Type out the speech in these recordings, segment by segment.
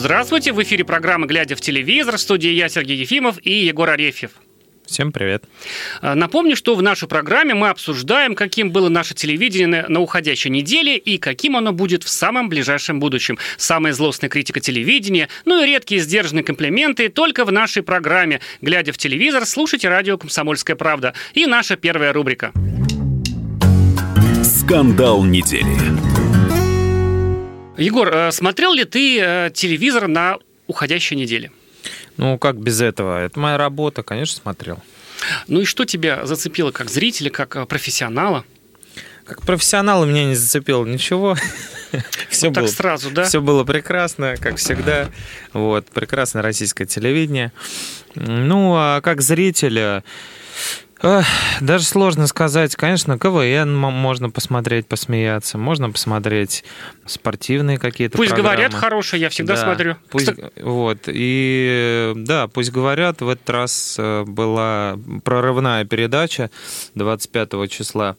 Здравствуйте! В эфире программы «Глядя в телевизор» в студии я, Сергей Ефимов и Егор Арефьев. Всем привет. А, напомню, что в нашей программе мы обсуждаем, каким было наше телевидение на уходящей неделе и каким оно будет в самом ближайшем будущем. Самая злостная критика телевидения, ну и редкие сдержанные комплименты только в нашей программе. Глядя в телевизор, слушайте радио «Комсомольская правда». И наша первая рубрика. Скандал недели. Егор, э, смотрел ли ты э, телевизор на уходящей неделе? Ну, как без этого? Это моя работа, конечно, смотрел. Ну и что тебя зацепило как зрителя, как э, профессионала? Как профессионала меня не зацепило ничего. Все вот было, так сразу, да? Все было прекрасно, как всегда. Вот, прекрасное российское телевидение. Ну, а как зрителя... Даже сложно сказать. Конечно, КВН можно посмотреть, посмеяться. Можно посмотреть спортивные какие-то Пусть программы. говорят хорошие, я всегда да, смотрю. Пусть, вот, и да, пусть говорят, в этот раз э, была прорывная передача 25 числа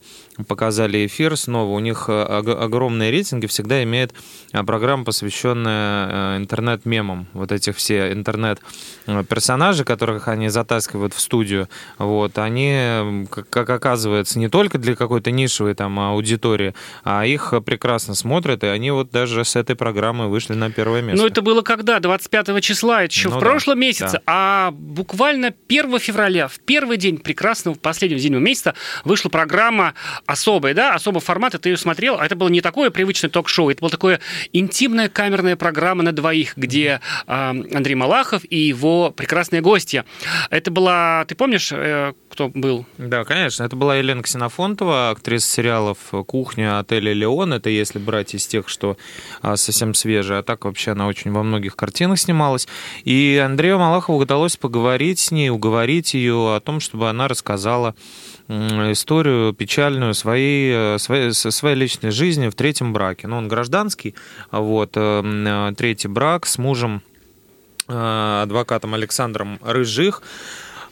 показали эфир снова. У них э, огромные рейтинги всегда имеет э, программа, посвященная интернет-мемам. Вот этих все интернет-персонажи, которых они затаскивают в студию, вот, они, как оказывается, не только для какой-то нишевой там аудитории, а их прекрасно смотрят, и они вот даже с этой программы вышли на первое место. Ну, это было когда? 25 числа, это еще ну, в прошлом да, месяце. Да. А буквально 1 февраля, в первый день прекрасного, последнего день месяца, вышла программа особая, да, особый формат, ты ее смотрел, а это было не такое привычное ток-шоу, это была такое интимная камерная программа на двоих, где э, Андрей Малахов и его прекрасные гости. Это была, ты помнишь, э, кто был? Да, конечно, это была Елена Ксенофонтова, актриса сериалов «Кухня», «Отель Леон», это если брать из тех, что а, совсем свежая, а так вообще она очень во многих картинах снималась. И Андрею Малахову удалось поговорить с ней, уговорить ее о том, чтобы она рассказала историю печальную своей, э, своей, своей личной жизни в третьем браке. Ну, он гражданский, вот, э, э, третий брак с мужем, адвокатом Александром Рыжих.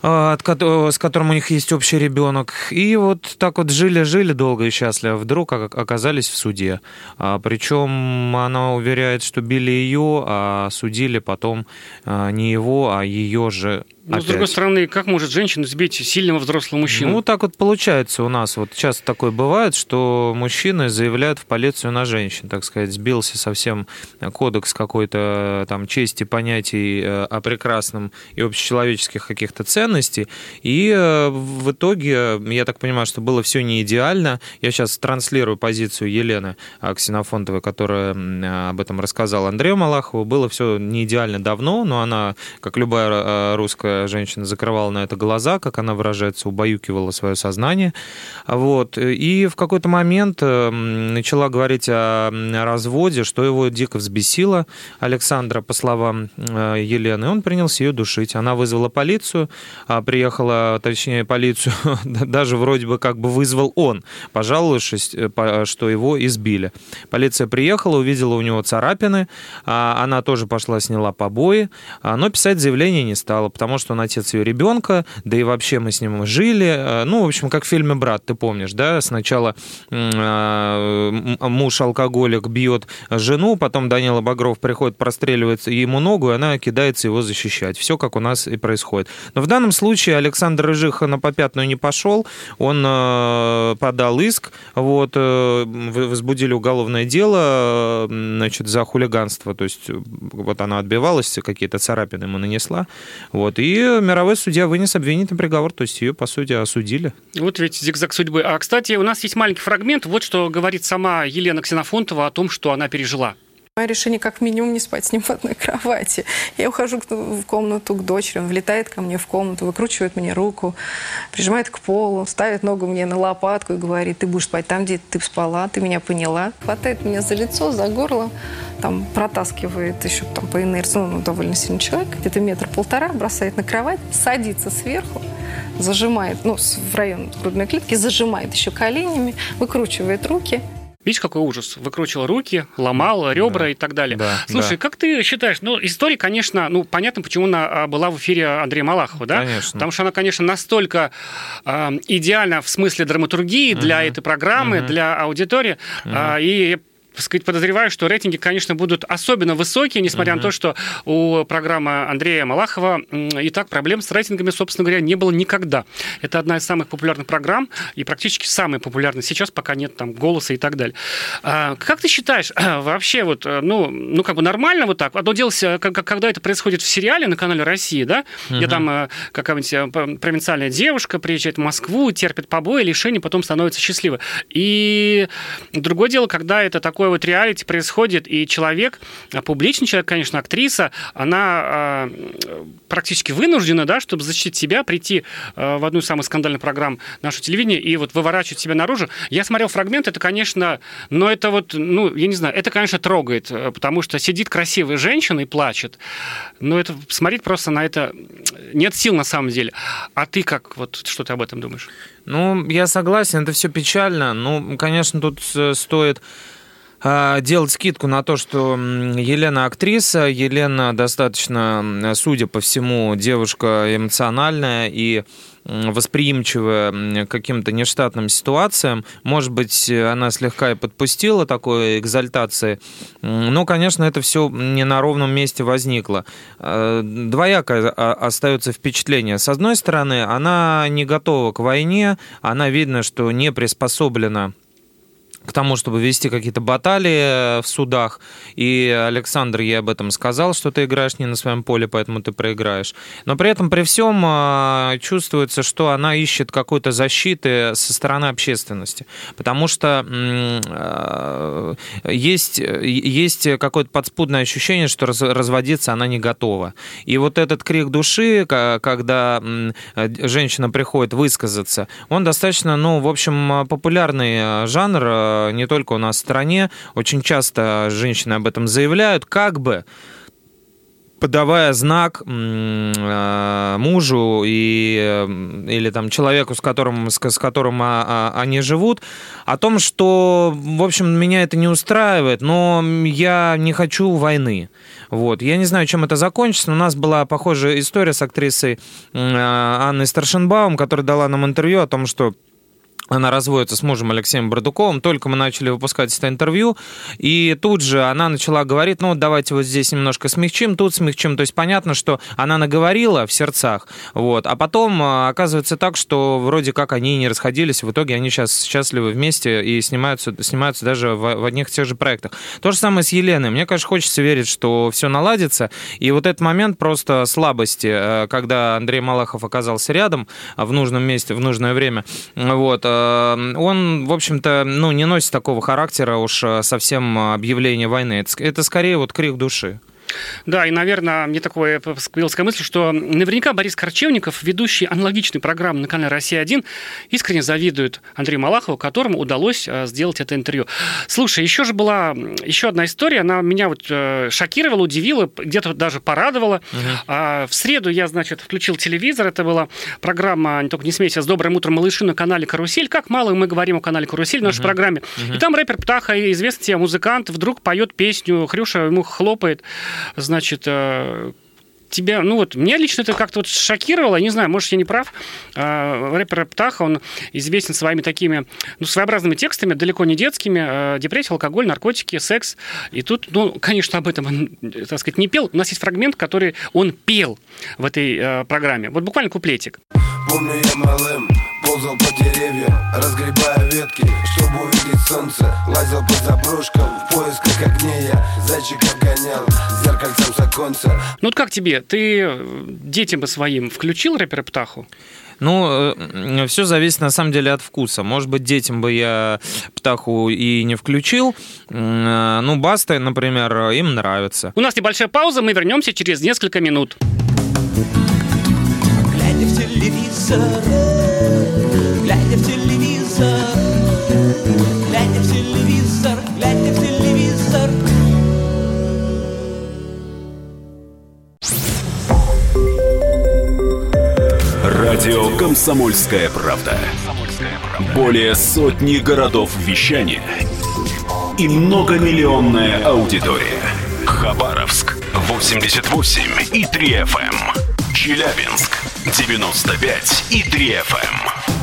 А, с которым у них есть общий ребенок. И вот так вот жили-жили долго и счастливо. Вдруг оказались в суде. А, Причем она уверяет, что били ее, а судили потом а, не его, а ее же но, Опять. с другой стороны, как может женщина сбить сильного взрослого мужчину? Ну, так вот получается у нас. Вот часто такое бывает, что мужчины заявляют в полицию на женщин, так сказать, сбился совсем кодекс какой-то там чести, понятий э, о прекрасном и общечеловеческих каких-то ценностей. И э, в итоге, я так понимаю, что было все не идеально. Я сейчас транслирую позицию Елены Ксенофонтовой, которая об этом рассказала Андрею Малахову. Было все не идеально давно, но она, как любая э, русская женщина закрывала на это глаза, как она выражается, убаюкивала свое сознание. Вот. И в какой-то момент э, начала говорить о разводе, что его дико взбесило Александра, по словам э, Елены. Он принялся ее душить. Она вызвала полицию, а приехала, точнее, полицию, даже вроде бы как бы вызвал он, пожаловавшись, э, что его избили. Полиция приехала, увидела у него царапины, а она тоже пошла, сняла побои, а, но писать заявление не стала, потому что он отец ее ребенка, да и вообще мы с ним жили. Э, ну, в общем, как в фильме «Брат», ты помнишь, да? Сначала э, муж-алкоголик бьет жену, потом Данила Багров приходит, простреливает ему ногу, и она кидается его защищать. Все как у нас и происходит. Но в данном случае Александр Рыжиха на попятную не пошел, он э, подал иск, вот, возбудили уголовное дело, значит, за хулиганство, то есть вот она отбивалась, какие-то царапины ему нанесла, вот, и мировой судья вынес обвинительный приговор, то есть ее, по сути, осудили. Вот ведь зигзаг судьбы. А, кстати, у нас есть маленький фрагмент, вот что говорит сама Елена Ксенофонтова о том, что она пережила. Мое решение как минимум не спать с ним в одной кровати. Я ухожу в комнату к дочери, он влетает ко мне в комнату, выкручивает мне руку, прижимает к полу, ставит ногу мне на лопатку и говорит, ты будешь спать там, где ты спала, ты меня поняла. Хватает меня за лицо, за горло, там протаскивает еще там по инерции, ну, довольно сильный человек, где-то метр-полтора, бросает на кровать, садится сверху, зажимает, ну, в район грудной клетки, зажимает еще коленями, выкручивает руки – Видишь, какой ужас. Выкручивал руки, ломал ребра да. и так далее. Да, Слушай, да. как ты считаешь, ну, история, конечно, ну, понятно, почему она а, была в эфире Андрея Малахова, да? Конечно. Потому что она, конечно, настолько э, идеальна в смысле драматургии для угу. этой программы, угу. для аудитории. Угу. Э, и сказать, подозреваю, что рейтинги, конечно, будут особенно высокие, несмотря uh-huh. на то, что у программы Андрея Малахова и так проблем с рейтингами, собственно говоря, не было никогда. Это одна из самых популярных программ и практически самая популярная сейчас, пока нет там голоса и так далее. А, как ты считаешь, вообще вот, э, ну, ну как бы нормально вот так? Одно дело, когда это происходит в сериале на канале России, да, uh-huh. где там э, какая-нибудь э, провинциальная девушка приезжает в Москву, терпит побои, лишения, потом становится счастливой. И другое дело, когда это такое вот реалити происходит, и человек, а, публичный человек, конечно, актриса, она а, практически вынуждена, да, чтобы защитить себя, прийти а, в одну из самых скандальных программ нашего телевидения и вот выворачивать себя наружу. Я смотрел фрагмент, это, конечно, но это вот, ну, я не знаю, это, конечно, трогает, э, потому что сидит красивая женщина и плачет. Но это смотреть просто на это нет сил на самом деле. А ты как, вот что ты об этом думаешь? Ну, я согласен, это все печально. Ну, конечно, тут э, стоит делать скидку на то, что Елена актриса, Елена достаточно, судя по всему, девушка эмоциональная и восприимчивая к каким-то нештатным ситуациям. Может быть, она слегка и подпустила такой экзальтации. Но, конечно, это все не на ровном месте возникло. А, двояко а, остается впечатление. С одной стороны, она не готова к войне, она видно, что не приспособлена к тому, чтобы вести какие-то баталии э, в судах. И Александр ей об этом сказал, что ты играешь не на своем поле, поэтому ты проиграешь. Но при этом, при всем, э, чувствуется, что она ищет какой-то защиты со стороны общественности. Потому что э, есть, есть какое-то подспудное ощущение, что разводиться она не готова. И вот этот крик души, когда женщина приходит высказаться, он достаточно, ну, в общем, популярный жанр не только у нас в стране. Очень часто женщины об этом заявляют, как бы подавая знак э, мужу и, э, или там человеку, с которым, с, с которым а, а, они живут, о том, что, в общем, меня это не устраивает, но я не хочу войны. Вот. Я не знаю, чем это закончится, у нас была похожая история с актрисой э, Анной Старшенбаум, которая дала нам интервью о том, что она разводится с мужем Алексеем Бардуковым. Только мы начали выпускать это интервью, и тут же она начала говорить, ну, давайте вот здесь немножко смягчим, тут смягчим. То есть понятно, что она наговорила в сердцах, вот, а потом а, оказывается так, что вроде как они не расходились, в итоге они сейчас счастливы вместе и снимаются, снимаются даже в, в одних и тех же проектах. То же самое с Еленой. Мне, конечно, хочется верить, что все наладится, и вот этот момент просто слабости, э, когда Андрей Малахов оказался рядом в нужном месте, в нужное время, вот, э, он, в общем-то, ну, не носит такого характера уж э, совсем объявления войны. Это, это скорее вот крик души. Да, и, наверное, мне такое появилась мысль, что наверняка Борис Корчевников, ведущий аналогичной программы на канале «Россия-1», искренне завидует Андрею Малахову, которому удалось э, сделать это интервью. Слушай, еще же была еще одна история, она меня вот э, шокировала, удивила, где-то даже порадовала. Угу. В среду я, значит, включил телевизор, это была программа «Не только не смейся» с «Добрым утром, малыши» на канале «Карусель». Как мало мы говорим о канале «Карусель» в нашей угу. программе. Угу. И там рэпер Птаха, известный тебе музыкант, вдруг поет песню, Хрюша ему хлопает значит, э, тебя, ну вот, меня лично это как-то вот шокировало, не знаю, может, я не прав. Э, рэпер Птаха, он известен своими такими, ну, своеобразными текстами, далеко не детскими, э, депрессия, алкоголь, наркотики, секс. И тут, ну, конечно, об этом он, так сказать, не пел. У нас есть фрагмент, который он пел в этой программе. Вот буквально куплетик. Помню я малым, ползал по деревьям, разгребая ветки, чтобы увидеть солнце. Лазил по заброшкам, в поисках огней я зайчиков гонял, зеркальцем с оконца. Ну вот как тебе? Ты э, детям бы своим включил рэпера Птаху? Ну, э, все зависит на самом деле от вкуса. Может быть, детям бы я птаху и не включил. Э, ну, баста, например, им нравится. У нас небольшая пауза, мы вернемся через несколько минут. Глядя в телевизор, глядя в телевизор, глядя в телевизор, глядя в телевизор. Радио «Комсомольская правда». Более сотни городов вещания и многомиллионная аудитория. Хабаровск 88 и 3 FM. Эм. Челябинск 95 и 3 FM.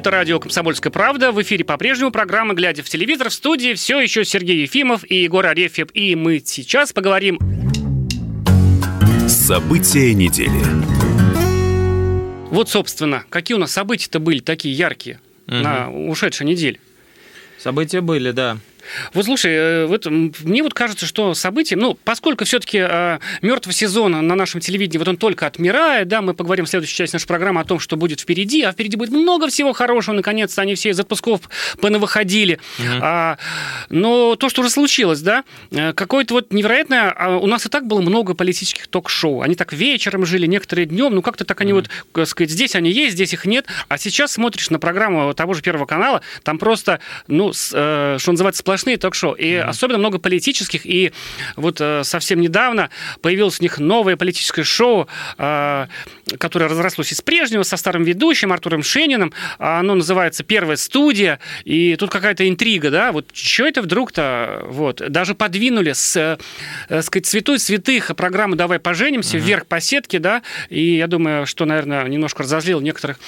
Это радио «Комсомольская правда». В эфире по-прежнему программа «Глядя в телевизор». В студии все еще Сергей Ефимов и Егор Арефьев. И мы сейчас поговорим... События недели. Вот, собственно, какие у нас события-то были такие яркие угу. на ушедшей неделе? События были, да. Вот слушай, э, вот, мне вот кажется, что события, ну, поскольку все-таки э, мертвый сезон на нашем телевидении, вот он только отмирает, да, мы поговорим в следующей части нашей программы о том, что будет впереди, а впереди будет много всего хорошего, наконец-то они все из отпусков понавыходили. Угу. А, но то, что уже случилось, да, э, какое-то вот невероятное, а у нас и так было много политических ток-шоу, они так вечером жили, некоторые днем, ну, как-то так они угу. вот, так сказать, здесь они есть, здесь их нет, а сейчас смотришь на программу того же Первого канала, там просто, ну, с, э, что называется, сплошные ток-шоу. И mm-hmm. особенно много политических. И вот э, совсем недавно появилось у них новое политическое шоу, э, которое разрослось из прежнего, со старым ведущим Артуром Шениным. Оно называется «Первая студия». И тут какая-то интрига, да? Вот что это вдруг-то? Вот. Даже подвинули с, э, сказать, святой святых программы «Давай поженимся» mm-hmm. вверх по сетке, да? И я думаю, что, наверное, немножко разозлил некоторых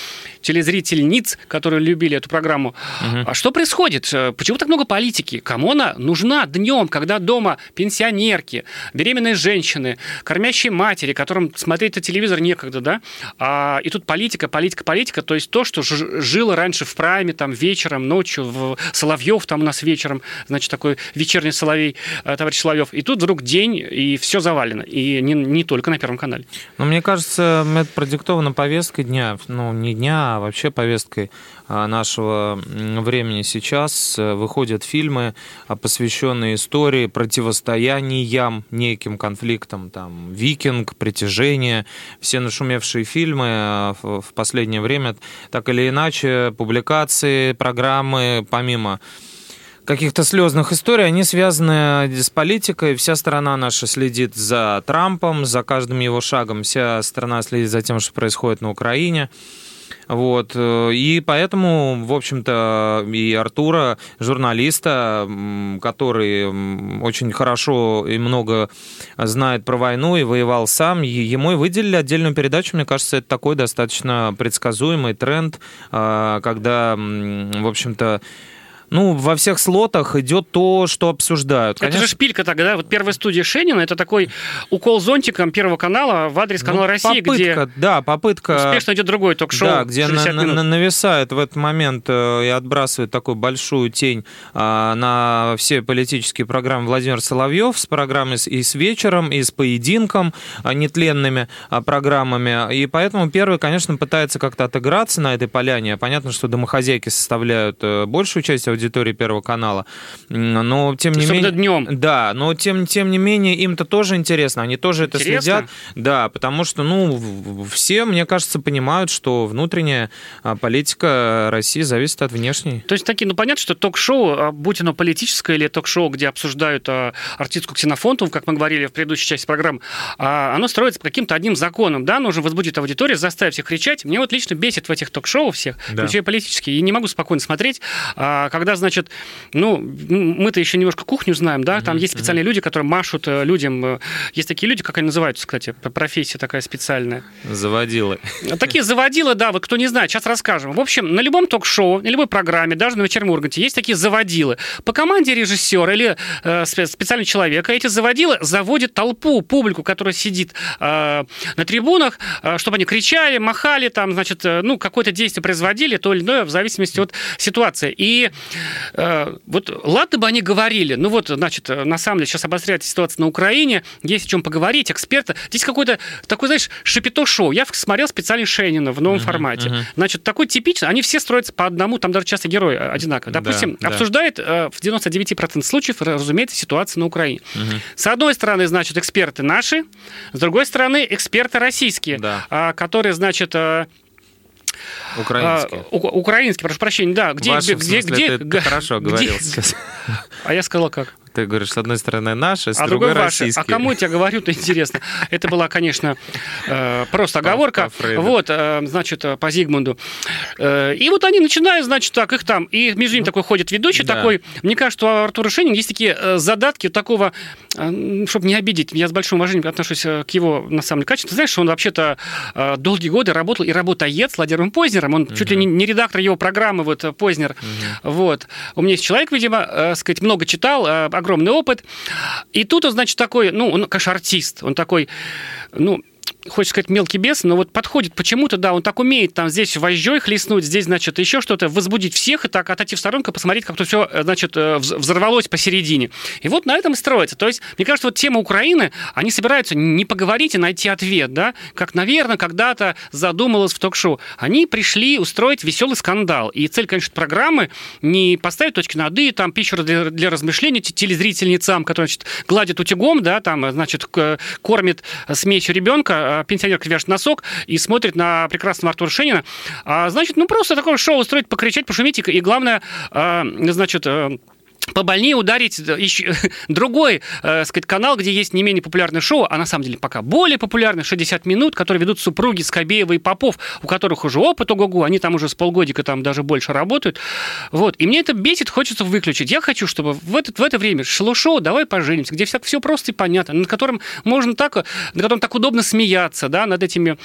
телезрительниц, которые любили эту программу. Mm-hmm. А что происходит? Почему так много политики? Кому она нужна днем, когда дома пенсионерки, беременные женщины, кормящие матери, которым смотреть на телевизор некогда, да? А, и тут политика, политика, политика, то есть то, что жило раньше в прайме, там, вечером, ночью, в Соловьев там у нас вечером, значит, такой вечерний Соловей, э, товарищ Соловьев. И тут вдруг день, и все завалено. И не, не только на Первом канале. Но мне кажется, это продиктовано повесткой дня, ну, не дня, а вообще повесткой нашего времени сейчас. Э, выходят фильмы, а, посвященные истории, противостояниям, неким конфликтам, там, «Викинг», «Притяжение», все нашумевшие фильмы а, в последнее время, так или иначе, публикации, программы, помимо каких-то слезных историй, они связаны с политикой. Вся страна наша следит за Трампом, за каждым его шагом. Вся страна следит за тем, что происходит на Украине. Вот. Э, и поэтому, в общем-то, и Артура, журналиста, который очень хорошо и много знает про войну и воевал сам, ему и выделили отдельную передачу. Мне кажется, это такой достаточно предсказуемый тренд, а, когда, в общем-то, ну, во всех слотах идет то, что обсуждают. Конечно... Это же шпилька тогда. Вот первая студия Шенина, это такой укол зонтиком Первого канала в адрес канала ну, России, попытка, где да, попытка, успешно идет другой ток-шоу. Да, где на, на, нависает в этот момент э, и отбрасывает такую большую тень а, на все политические программы Владимир Соловьев с программой и с вечером, и с поединком, а, нетленными а, программами. И поэтому первый, конечно, пытается как-то отыграться на этой поляне. Понятно, что домохозяйки составляют э, большую часть аудитории, аудитории Первого канала. Но тем не менее... днем. Да, но тем, тем не менее им-то тоже интересно, они тоже это интересно? следят. Да, потому что, ну, все, мне кажется, понимают, что внутренняя а, политика России зависит от внешней. То есть такие, ну, понятно, что ток-шоу, а, будь оно политическое или ток-шоу, где обсуждают а, артистку Ксенофонтову, как мы говорили в предыдущей части программы, оно строится по каким-то одним законам, да, нужно возбудить аудиторию, заставить всех кричать. Мне вот лично бесит в этих ток-шоу всех, да. и политические, и не могу спокойно смотреть, когда когда, значит, ну, мы-то еще немножко кухню знаем, да, там mm-hmm. есть специальные люди, которые машут э, людям. Э, есть такие люди, как они называются, кстати, профессия такая специальная. Заводилы. Такие заводилы, да, вот кто не знает, сейчас расскажем. В общем, на любом ток-шоу, на любой программе, даже на вечернем Урганте есть такие заводилы. По команде режиссера или э, специального человека эти заводилы заводят толпу, публику, которая сидит э, на трибунах, э, чтобы они кричали, махали, там, значит, э, ну, какое-то действие производили, то или иное, в зависимости от ситуации. И Э, вот ладно бы они говорили, ну вот, значит, на самом деле сейчас обостряется ситуация на Украине, есть о чем поговорить, эксперты. Здесь какой-то такой, знаешь, шапито-шоу. Я смотрел специально Шейнина в новом uh-huh, формате. Uh-huh. Значит, такой типичный, они все строятся по одному, там даже часто герои одинаковые. Допустим, да, обсуждает да. в 99% случаев, разумеется, ситуацию на Украине. Uh-huh. С одной стороны, значит, эксперты наши, с другой стороны, эксперты российские, да. которые, значит, э, Украинский. А, украинский, прошу прощения, да. Где, Ваши, где, смысле, где, ты хорошо где, говорил сейчас. А я сказала как? Ты говоришь, с одной стороны наши, с а другой, другой российские. А кому я тебе говорю-то интересно? Это была, конечно, э, просто оговорка. Вот, э, значит, по Зигмунду. Э, и вот они начинают, значит, так, их там, и между ними такой ходит ведущий такой. Мне кажется, у Артура Шенинга есть такие задатки такого, чтобы не обидеть, я с большим уважением отношусь к его, на самом деле, качеству. Ты знаешь, он вообще-то долгие годы работал и работает с Владимиром Познером. Он чуть ли не редактор его программы, вот, Познер. Вот. У меня есть человек, видимо, сказать, много читал, огромный опыт. И тут он, значит, такой, ну, он, конечно, артист. Он такой, ну, хочется сказать, мелкий бес, но вот подходит почему-то, да, он так умеет там здесь вожжой хлестнуть, здесь, значит, еще что-то, возбудить всех и так отойти в сторонку, посмотреть, как тут все, значит, э, взорвалось посередине. И вот на этом и строится. То есть, мне кажется, вот тема Украины, они собираются не поговорить и найти ответ, да, как, наверное, когда-то задумалось в ток-шоу. Они пришли устроить веселый скандал. И цель, конечно, программы не поставить точки над «и», там, пищу для, для размышлений телезрительницам, которые, значит, гладят утюгом, да, там, значит, кормит смесью ребенка, Э, пенсионерка вяжет носок и смотрит на прекрасного Артура Шенина. А, значит, ну просто такое шоу устроить, покричать, пошуметь, и главное, э, значит, э, побольнее ударить еще, другой, э, сказать, канал, где есть не менее популярное шоу, а на самом деле пока более популярное, 60 минут, которые ведут супруги Скобеева и Попов, у которых уже опыт ого-го, они там уже с полгодика там даже больше работают. Вот. И мне это бесит, хочется выключить. Я хочу, чтобы в, этот, в это время шло шоу «Давай поженимся», где все, просто и понятно, над которым можно так, над которым так удобно смеяться, да, над этими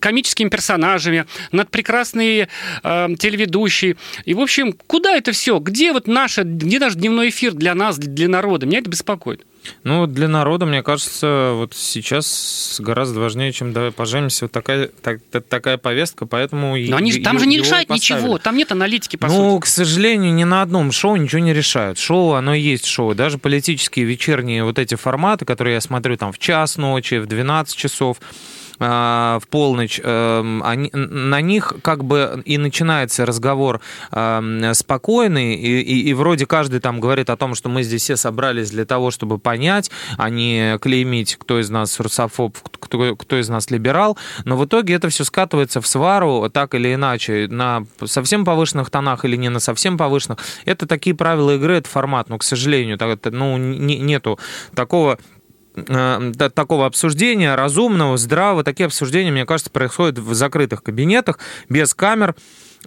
комическими персонажами, над прекрасные э, телеведущие. И, в общем, куда это все? Где вот наша где наш дневной эфир для нас, для народа? Меня это беспокоит. Ну, для народа, мне кажется, вот сейчас гораздо важнее, чем давай поженимся. Вот такая, так, такая повестка, поэтому... Но они, там же не решают ничего, там нет аналитики, по Ну, сути. к сожалению, ни на одном шоу ничего не решают. Шоу, оно и есть шоу. Даже политические вечерние вот эти форматы, которые я смотрю там в час ночи, в 12 часов, в полночь, эм, они, на них как бы и начинается разговор эм, спокойный, и, и, и вроде каждый там говорит о том, что мы здесь все собрались для того, чтобы понять, а не клеймить, кто из нас русофоб, кто, кто из нас либерал, но в итоге это все скатывается в свару, так или иначе, на совсем повышенных тонах или не на совсем повышенных. Это такие правила игры, это формат, но, к сожалению, так, ну, не, нету такого такого обсуждения, разумного, здравого. Такие обсуждения, мне кажется, происходят в закрытых кабинетах, без камер,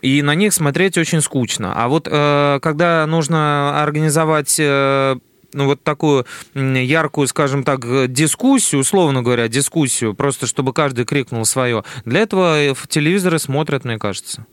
и на них смотреть очень скучно. А вот э, когда нужно организовать э, ну, вот такую яркую, скажем так, дискуссию, условно говоря, дискуссию, просто чтобы каждый крикнул свое, для этого телевизоры смотрят, мне кажется.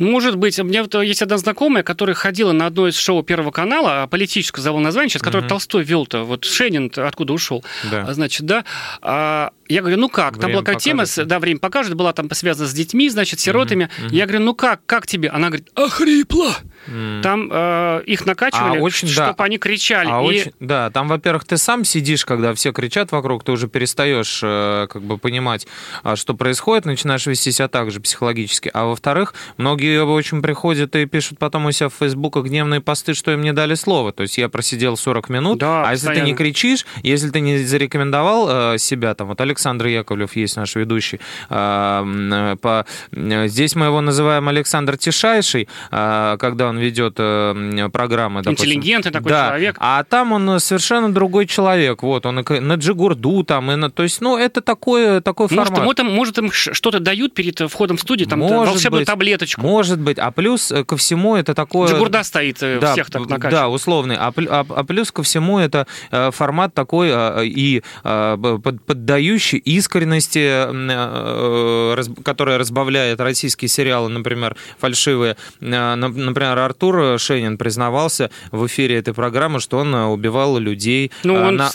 Может быть. У меня вот есть одна знакомая, которая ходила на одно из шоу Первого канала, политическое забыл название сейчас, которое угу. Толстой вел-то. Вот Шенин откуда ушел. Да. Значит, да. А, я говорю, ну как? Время там была какая тема, да, время покажет, была там связана с детьми, значит, сиротами. Угу, угу. Я говорю, ну как, как тебе? Она говорит, охрипло. Mm. Там э, их накачивали, а очень, чтобы да. они кричали. А и... очень, да, там, во-первых, ты сам сидишь, когда все кричат вокруг, ты уже перестаешь э, как бы понимать, а, что происходит, начинаешь вести себя так же психологически. А во-вторых, многие очень приходят и пишут потом у себя в Фейсбуках гневные посты, что им не дали слово. То есть я просидел 40 минут, да, а постоянно. если ты не кричишь, если ты не зарекомендовал э, себя, там вот Александр Яковлев есть наш ведущий. А, по... Здесь мы его называем Александр Тишайший, а, когда он ведет э, программы. Допустим. Интеллигентный такой да. человек. А там он совершенно другой человек. Вот, он на Джигурду там, и на... то есть, ну, это такой, такой может, формат. Может, может, им что-то дают перед входом в студию, там может волшебную быть, таблеточку. Может быть. А плюс ко всему это такое... Джигурда стоит, э, да, всех так накачивает. Да, условный. А, а, а плюс ко всему это э, формат такой и поддающий искренности, э, которая разбавляет российские сериалы, например, фальшивые. Э, например, Артур Шенин признавался в эфире этой программы, что он убивал людей ну, он на,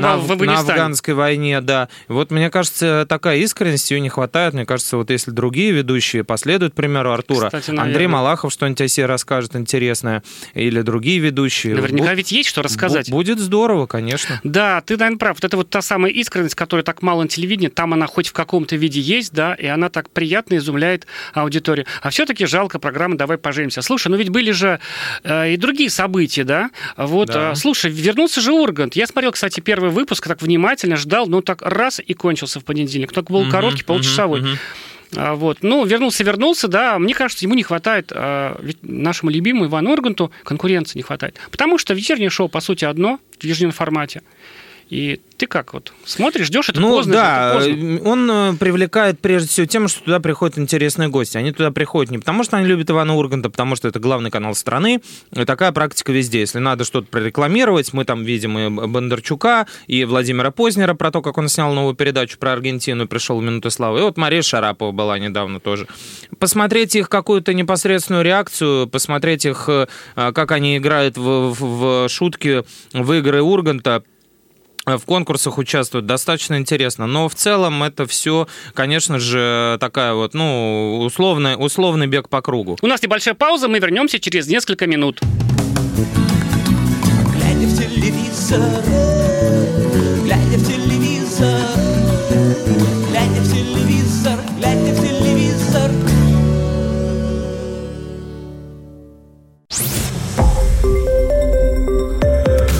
на, в на афганской войне. Да. Вот мне кажется, такая искренность, ее не хватает. Мне кажется, вот если другие ведущие последуют примеру Артура, Кстати, Андрей Малахов что-нибудь о себе расскажет интересное, или другие ведущие. Наверняка Бу- ведь есть что рассказать. Будет здорово, конечно. Да, ты, наверное, прав. Вот это вот та самая искренность, которая так мало на телевидении, там она хоть в каком-то виде есть, да, и она так приятно изумляет аудиторию. А все-таки жалко программа «Давай поженимся». Слушай, ну ведь были же э, и другие события, да? Вот, да. Э, слушай, вернулся же Ургант. Я смотрел, кстати, первый выпуск, так внимательно ждал, ну так раз и кончился в понедельник. Только был угу, короткий, полчасовой. Угу, угу. А, вот. Ну, вернулся, вернулся, да. Мне кажется, ему не хватает, а, нашему любимому Ивану Урганту конкуренции не хватает. Потому что вечернее шоу, по сути, одно в ежедневном формате. И ты как вот смотришь, ждешь, это ну, поздно? да, это поздно. он э, привлекает прежде всего тем, что туда приходят интересные гости. Они туда приходят не потому, что они любят Ивана Урганта, потому что это главный канал страны. И такая практика везде. Если надо что-то прорекламировать, мы там видим и Бондарчука, и Владимира Познера про то, как он снял новую передачу про Аргентину и пришел в минуты славы. И вот Мария Шарапова была недавно тоже. Посмотреть их какую-то непосредственную реакцию, посмотреть их, э, как они играют в, в, в шутки, в игры Урганта, Э, в конкурсах участвуют, достаточно интересно. Но в целом это все, конечно же, такая вот, ну, условный, условный бег по кругу. У нас небольшая пауза, мы вернемся через несколько минут. Глядя в телевизор, глядя в телевизор,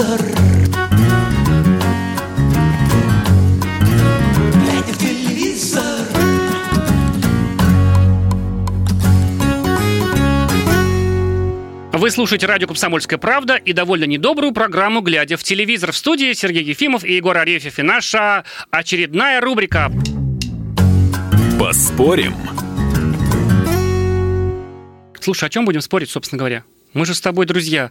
Телевизор. Глядя в телевизор. Вы слушаете радио «Комсомольская правда» и довольно недобрую программу «Глядя в телевизор». В студии Сергей Ефимов и Егор Арефьев. И наша очередная рубрика «Поспорим». Слушай, о чем будем спорить, собственно говоря? Мы же с тобой друзья.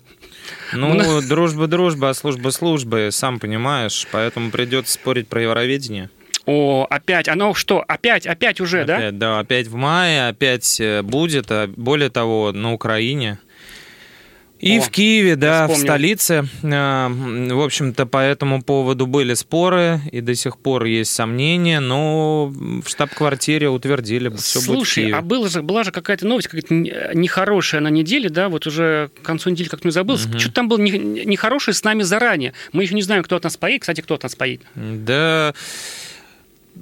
Ну, дружба дружба, а служба службы, сам понимаешь, поэтому придется спорить про Евровидение. О, опять, оно что, опять, опять уже, опять, да? Да, опять в мае, опять э, будет, а более того, на Украине. И О, в Киеве, да, в столице. А, в общем-то, по этому поводу были споры, и до сих пор есть сомнения, но в штаб-квартире утвердили, все Слушай, будет в Киеве. а была же, была же какая-то новость, какая-то нехорошая на неделе, да, вот уже к концу недели как-то не забыл. Угу. Что-то там было нехорошее с нами заранее. Мы еще не знаем, кто от нас поедет. Кстати, кто от нас поедет? Да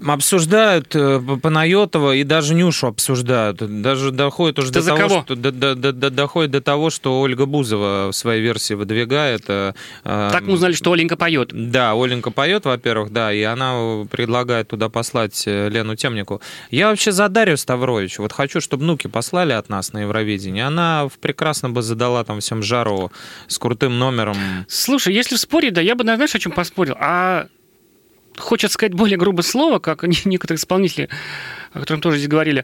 обсуждают э, Панайотова и даже Нюшу обсуждают. Даже доходит уже Ты до того, кого? что до, до, до, доходит до того, что Ольга Бузова в своей версии выдвигает. Э, так мы узнали, что Оленька поет. Да, Оленька поет, во-первых, да, и она предлагает туда послать э, Лену Темнику. Я вообще за Дарью Ставрович. Вот хочу, чтобы Нуки послали от нас на Евровидение. Она прекрасно бы задала там всем жару с крутым номером. Слушай, если в споре, да, я бы, знаешь, о чем поспорил? А хочется сказать более грубое слово, как некоторые исполнители, о котором тоже здесь говорили,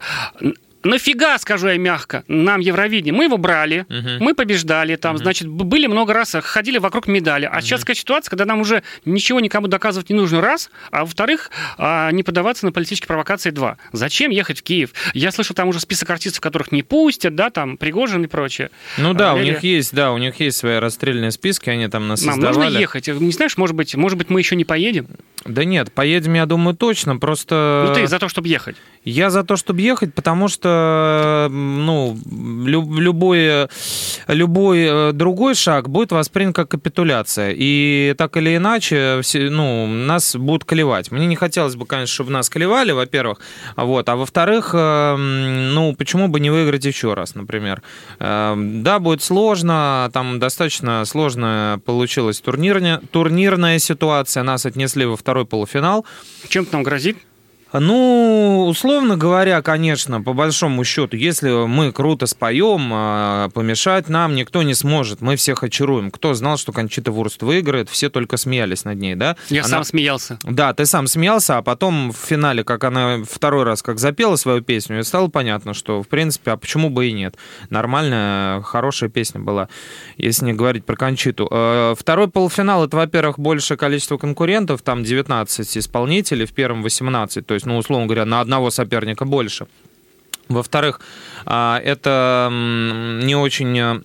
нафига, скажу я мягко, нам Евровидение? Мы его брали, угу. мы побеждали, там, угу. значит, были много раз, ходили вокруг медали. А угу. сейчас такая ситуация, когда нам уже ничего никому доказывать не нужно, раз, а во-вторых, а, не поддаваться на политические провокации, два. Зачем ехать в Киев? Я слышал, там уже список артистов, которых не пустят, да, там, Пригожин и прочее. Ну да, а, у них есть, да, у них есть свои расстрельные списки, они там нас Нам нужно ехать. Не знаешь, может быть, может быть, мы еще не поедем? Да нет, поедем, я думаю, точно, просто... Ну ты за то, чтобы ехать? Я за то, чтобы ехать, потому что, ну, любой, любой э, другой шаг будет воспринят как капитуляция. И так или иначе, ну, нас будут клевать. Мне не хотелось бы, конечно, чтобы нас клевали, во-первых. Вот. А во-вторых, э, ну, почему бы не выиграть еще раз, например. Э, да, будет сложно, там достаточно сложная получилась турнирная, турнирная ситуация. Нас отнесли во второй полуфинал. Чем там грозит? Ну, условно говоря, конечно, по большому счету, если мы круто споем, а, помешать нам никто не сможет. Мы всех очаруем. Кто знал, что Кончита Вурст выиграет, все только смеялись над ней, да? Я она... сам смеялся. Да, ты сам смеялся, а потом в финале, как она второй раз как запела свою песню, и стало понятно, что, в принципе, а почему бы и нет. Нормальная, хорошая песня была, если не говорить про Кончиту. Э, второй полуфинал, это, во-первых, большее количество конкурентов, там 19 исполнителей, в первом 18, то есть есть, ну, условно говоря, на одного соперника больше. Во-вторых, а, это не очень, э,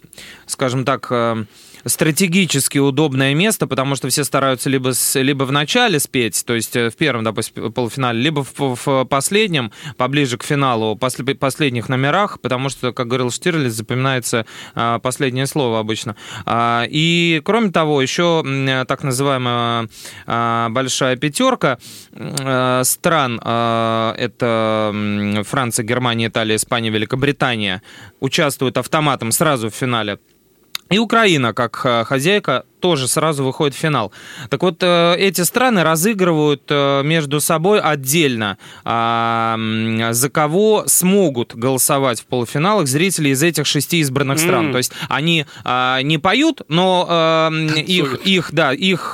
скажем так, э, стратегически удобное место, потому что все стараются либо, с, либо в начале спеть, то есть в первом, допустим, полуфинале, либо в, в последнем, поближе к финалу, после последних номерах, потому что, как говорил Штирлиц, запоминается последнее слово обычно. И, кроме того, еще так называемая большая пятерка стран, это Франция, Германия, Италия, Испания, Великобритания, участвуют автоматом сразу в финале. И Украина, как э, хозяйка, тоже сразу выходит в финал. Так вот, э, эти страны разыгрывают э, между собой отдельно, а, за кого смогут голосовать в полуфиналах зрители из этих шести избранных стран. Mm. То есть они а, не поют, но их, их, да, их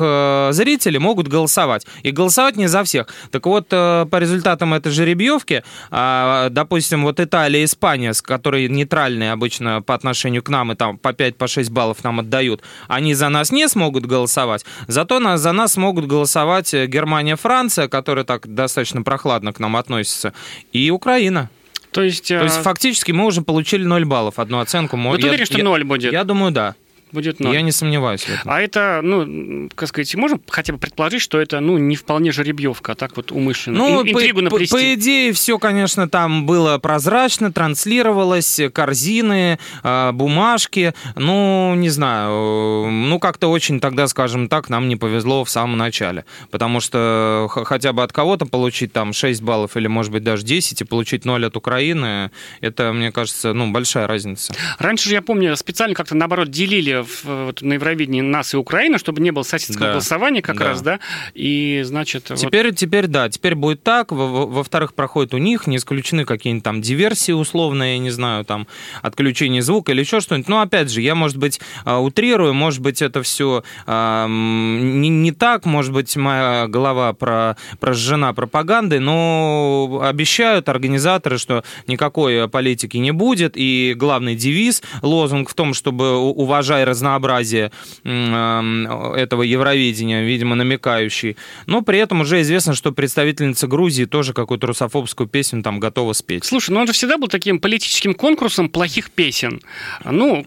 зрители могут голосовать. И голосовать не за всех. Так вот, по результатам этой жеребьевки, а, допустим, вот Италия и Испания, которые нейтральные обычно по отношению к нам, и там по 5-6 по баллов нам отдают, они за нас не смогут голосовать, зато нас, за нас смогут голосовать э, Германия, Франция, которая так достаточно прохладно к нам относится, и Украина. То есть, То есть а, фактически мы уже получили 0 баллов, одну оценку. Вы я, уверен, что 0 будет? Я думаю, да будет ноль. Я не сомневаюсь в этом. А это, ну, как сказать, можем хотя бы предположить, что это, ну, не вполне жеребьевка, а так вот умышленно. Ну, интригу по, наплести. По, идее, все, конечно, там было прозрачно, транслировалось, корзины, а, бумажки. Ну, не знаю, ну, как-то очень тогда, скажем так, нам не повезло в самом начале. Потому что хотя бы от кого-то получить там 6 баллов или, может быть, даже 10 и получить 0 от Украины, это, мне кажется, ну, большая разница. Раньше же, я помню, специально как-то, наоборот, делили в, вот, на Евровидении нас и Украина, чтобы не было соседского да. голосования как да. раз, да, и, значит... Теперь, вот... теперь, да, теперь будет так, во-вторых, проходит у них, не исключены какие-нибудь там диверсии условные, я не знаю, там, отключение звука или еще что-нибудь, но, опять же, я, может быть, а, утрирую, может быть, это все э, не, не так, может быть, моя голова про, прожжена пропагандой, но обещают организаторы, что никакой политики не будет, и главный девиз, лозунг в том, чтобы уважая разнообразие этого Евровидения, видимо, намекающий. Но при этом уже известно, что представительница Грузии тоже какую-то русофобскую песню там готова спеть. Слушай, ну он же всегда был таким политическим конкурсом плохих песен. Ну,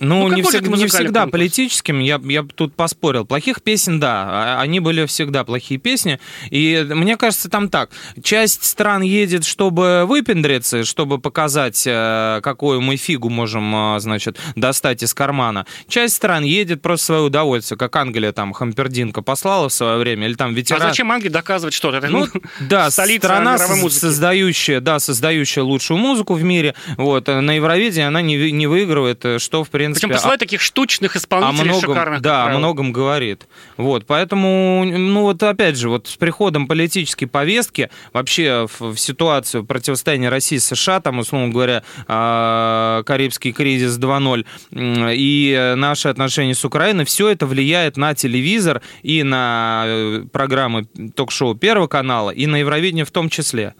ну, ну не, всег, не всегда конкурс? политическим, я, я тут поспорил. Плохих песен, да, а, они были всегда плохие песни. И мне кажется, там так. Часть стран едет, чтобы выпендриться, чтобы показать, э, какую мы фигу можем, э, значит, достать из кармана. Часть стран едет просто свое удовольствие, как Англия там Хампердинка послала в свое время, или там ветеран... А зачем Англии доказывать что-то? Ну, да, страна, создающая, да, создающая лучшую музыку в мире. Вот, на Евровидении она не, не выигрывает, э, что, в принципе, принципе... Причем посылает таких штучных исполнителей о многом, шикарных. Да, о многом говорит. Вот, поэтому, ну вот опять же, вот с приходом политической повестки вообще в, в ситуацию противостояния России с США, там, условно говоря, э, Карибский кризис 2.0 и наши отношения с Украиной, все это влияет на телевизор и на э, программы ток-шоу Первого канала, и на Евровидение в том числе.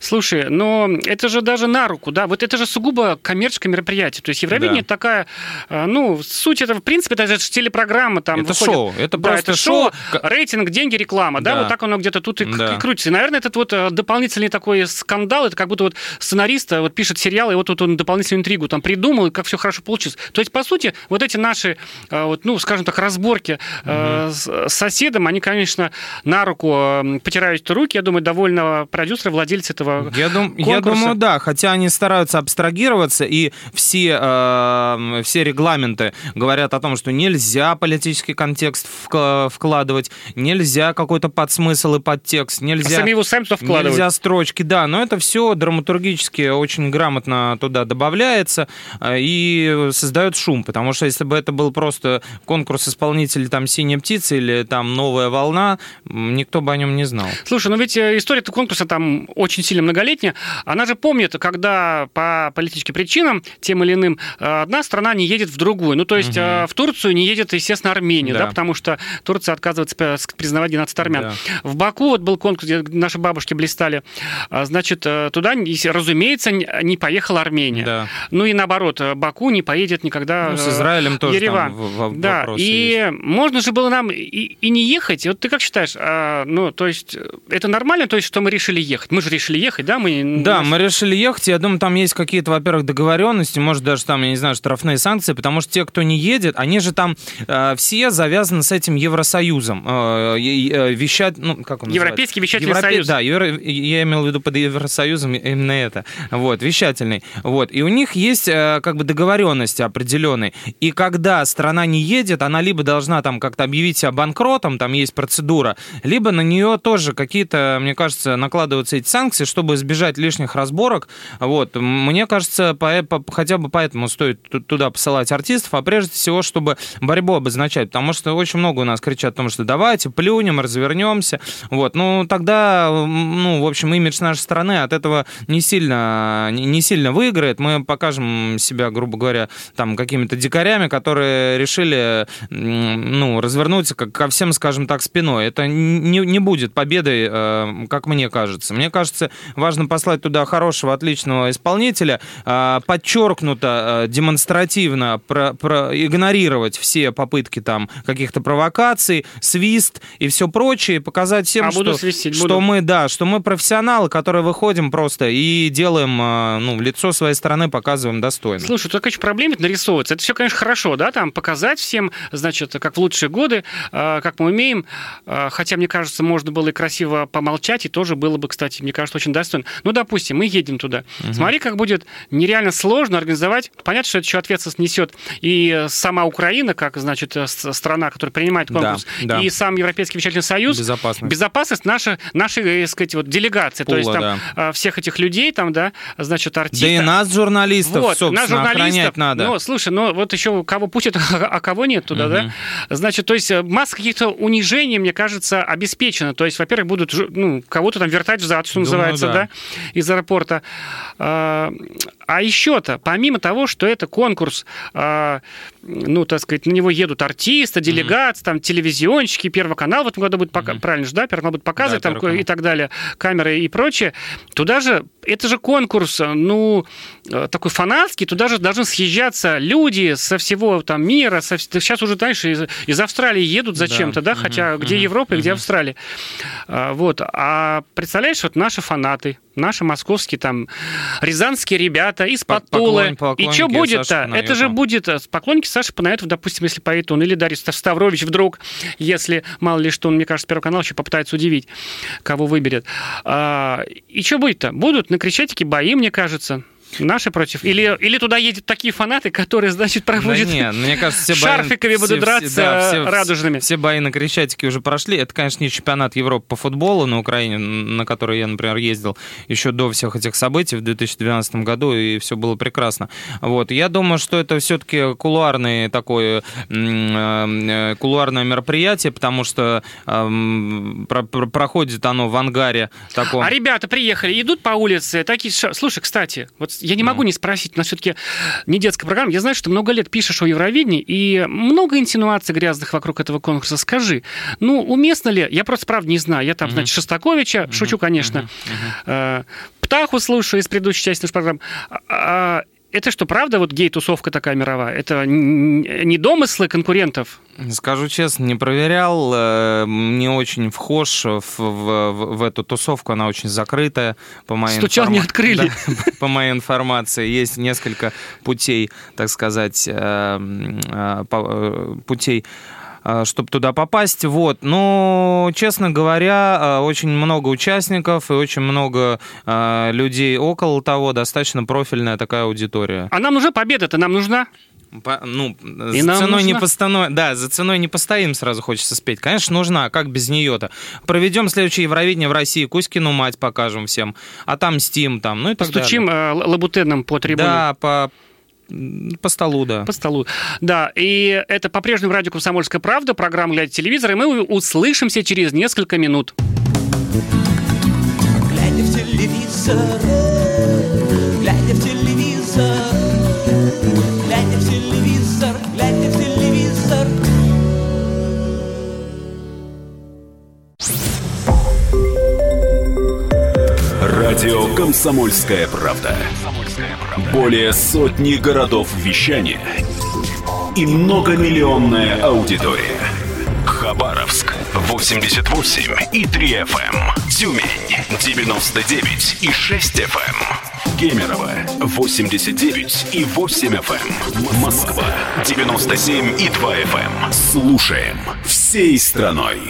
Слушай, но это же даже на руку, да, вот это же сугубо коммерческое мероприятие. То есть Евровидение да. такая а, ну, суть это, в принципе, это же телепрограмма. Там это выходит... шоу, это да, просто это шоу. Рейтинг, деньги, реклама, да. да, вот так оно где-то тут и, да. и крутится. И, наверное, этот вот э, дополнительный такой скандал, это как будто вот сценарист вот пишет сериал, и вот тут он дополнительную интригу там придумал, и как все хорошо получилось. То есть, по сути, вот эти наши, э, вот, ну, скажем так, разборки угу. с соседом, они, конечно, на руку потирают руки, я думаю, довольно продюсера, владельца этого я, дум, я думаю, да, хотя они стараются абстрагироваться, и все, э, все регламенты говорят о том, что нельзя политический контекст вкладывать, нельзя какой-то подсмысл и подтекст, нельзя... А сами его сами туда вкладывать. Нельзя строчки, да, но это все драматургически очень грамотно туда добавляется э, и создает шум, потому что если бы это был просто конкурс исполнителей там «Синяя птица» или там «Новая волна», никто бы о нем не знал. Слушай, ну ведь э, история этого конкурса там очень сильно многолетняя. Она же помнит, когда по политическим причинам, тем или иным, э, одна страна не едет в другую. Ну, то есть угу. в Турцию не едет, естественно, Армения, да. да, потому что Турция отказывается признавать геноцид армян. Да. В Баку вот был конкурс, где наши бабушки блистали. А, значит, э, туда, разумеется, не поехала Армения. Да. Ну и наоборот, э, Баку не поедет никогда ну, с Израилем тоже Ереван. Там да, и есть. можно же было нам и, и не ехать. Вот ты как считаешь, а, ну, то есть это нормально, то есть что мы решили ехать? Мы же решили ехать, да? Мы, да, мы решили ехать. Я думаю, там есть какие-то, во-первых, договоренности, может, даже там, я не знаю, штрафные санкции санкции, потому что те, кто не едет, они же там э, все завязаны с этим Евросоюзом. Э, э, вещать, ну, как он Европейский вещательный Европе... союз. Да, Евро... я имел в виду под Евросоюзом именно это. Вот, вещательный. Вот. И у них есть э, как бы договоренности определенные. И когда страна не едет, она либо должна там как-то объявить себя банкротом, там есть процедура, либо на нее тоже какие-то, мне кажется, накладываются эти санкции, чтобы избежать лишних разборок. Вот. Мне кажется, по, по, хотя бы поэтому стоит туда посылать артистов, а прежде всего, чтобы борьбу обозначать, потому что очень много у нас кричат о том, что давайте плюнем, развернемся. Вот. Ну, тогда, ну, в общем, имидж нашей страны от этого не сильно, не сильно выиграет. Мы покажем себя, грубо говоря, там, какими-то дикарями, которые решили, ну, развернуться ко всем, скажем так, спиной. Это не, не будет победой, э, как мне кажется. Мне кажется, важно послать туда хорошего, отличного исполнителя, э, подчеркнуто, э, демонстративно про, про, игнорировать все попытки там каких-то провокаций, свист и все прочее, показать всем, а что, свистеть, что буду. мы, да, что мы профессионалы, которые выходим просто и делаем, ну, лицо своей стороны показываем достойно. Слушай, только еще проблема нарисовывается. Это все, конечно, хорошо, да, там показать всем, значит, как в лучшие годы, как мы умеем, хотя, мне кажется, можно было и красиво помолчать, и тоже было бы, кстати, мне кажется, очень достойно. Ну, допустим, мы едем туда. Угу. Смотри, как будет нереально сложно организовать. Понятно, что это еще ответственность несет и сама Украина, как, значит, страна, которая принимает конкурс, да, да. и сам Европейский вещательный союз. Безопасность. Безопасность наша, нашей, так э, сказать, вот, делегации. Пула, то есть там да. А, всех этих людей, там, да, значит, артистов. Да и нас, журналистов, вот, собственно, нас, журналистов, охранять надо. Ну, слушай, ну, вот еще кого пустят, а кого нет туда, угу. да? Значит, то есть э, масса каких-то унижений, мне кажется, обеспечена. То есть, во-первых, будут ну, кого-то там вертать взад, что Думаю, называется, да. да, из аэропорта. А, а еще-то, помимо того, что это конкурс, а, ну, так сказать, на него едут артисты, делегаты, mm-hmm. там, телевизионщики, Первый канал в этом году будет, пока... mm-hmm. правильно же, да, Первый канал будет показывать, да, там, и так далее, камеры и прочее. Туда же, это же конкурс, ну, такой фанатский, туда же должны съезжаться люди со всего там мира, со... сейчас уже, знаешь, из, из Австралии едут зачем-то, да, да? Mm-hmm. хотя где Европа и где Австралия. А, вот. А представляешь, вот наши фанаты, наши московские там рязанские ребята из Патулы. И что будет-то? Это же будет э, поклонники Саши Панаэтов, допустим, если поет он, или Дарья Ставрович вдруг, если, мало ли что, он, мне кажется, Первый канал еще попытается удивить, кого выберет. А, и что будет-то? Будут на Крещатике бои, мне кажется. Наши против? Или, или туда едут такие фанаты, которые, значит, проводят да нет, мне кажется, все шарфиками бои, будут все, драться да, все, радужными. Все бои на Крещатике уже прошли. Это, конечно, не чемпионат Европы по футболу на Украине, на который я, например, ездил еще до всех этих событий в 2012 году, и все было прекрасно. Вот. Я думаю, что это все-таки кулуарный такой, э, кулуарное мероприятие, потому что э, про, проходит оно в ангаре таком. А ребята приехали, идут по улице, такие... Слушай, кстати, вот я не могу не спросить, у нас все-таки не детская программа. Я знаю, что много лет пишешь о Евровидении, и много инсинуаций грязных вокруг этого конкурса. Скажи, ну, уместно ли? Я просто, правда, не знаю. Я там, значит, Шостаковича, шучу, конечно, э, Птаху слушаю из предыдущей части нашей программы. Это что, правда, вот гей-тусовка такая мировая? Это не домыслы конкурентов? Скажу честно, не проверял, э, не очень вхож в, в, в эту тусовку, она очень закрытая. По моей Стучал, информ... не открыли. Да, по моей информации, есть несколько путей, так сказать, э, э, путей чтобы туда попасть. Вот. Но, честно говоря, очень много участников и очень много людей около того, достаточно профильная такая аудитория. А нам нужна победа-то, нам нужна? По, ну, и за ценой нужно... не постанов... Да, за ценой не постоим, сразу хочется спеть. Конечно, нужна, а как без нее-то? Проведем следующее Евровидение в России, Кузькину мать покажем всем, а там Стим, там, ну и так Постучим далее. Э, лабутеном по трибуне. Да, по, по столу, да. По столу. Да, и это по-прежнему радио «Комсомольская правда», программа «Глядя телевизор», и мы услышимся через несколько минут. Глядя в телевизор, глядя в телевизор, глядя в телевизор, глядя в телевизор. Радио «Комсомольская правда». Более сотни городов вещания и многомиллионная аудитория. Хабаровск. 88 и 3 FM. Тюмень 99 и 6 FM. Кемерово 89 и 8 FM. Москва 97 и 2 FM. Слушаем всей страной.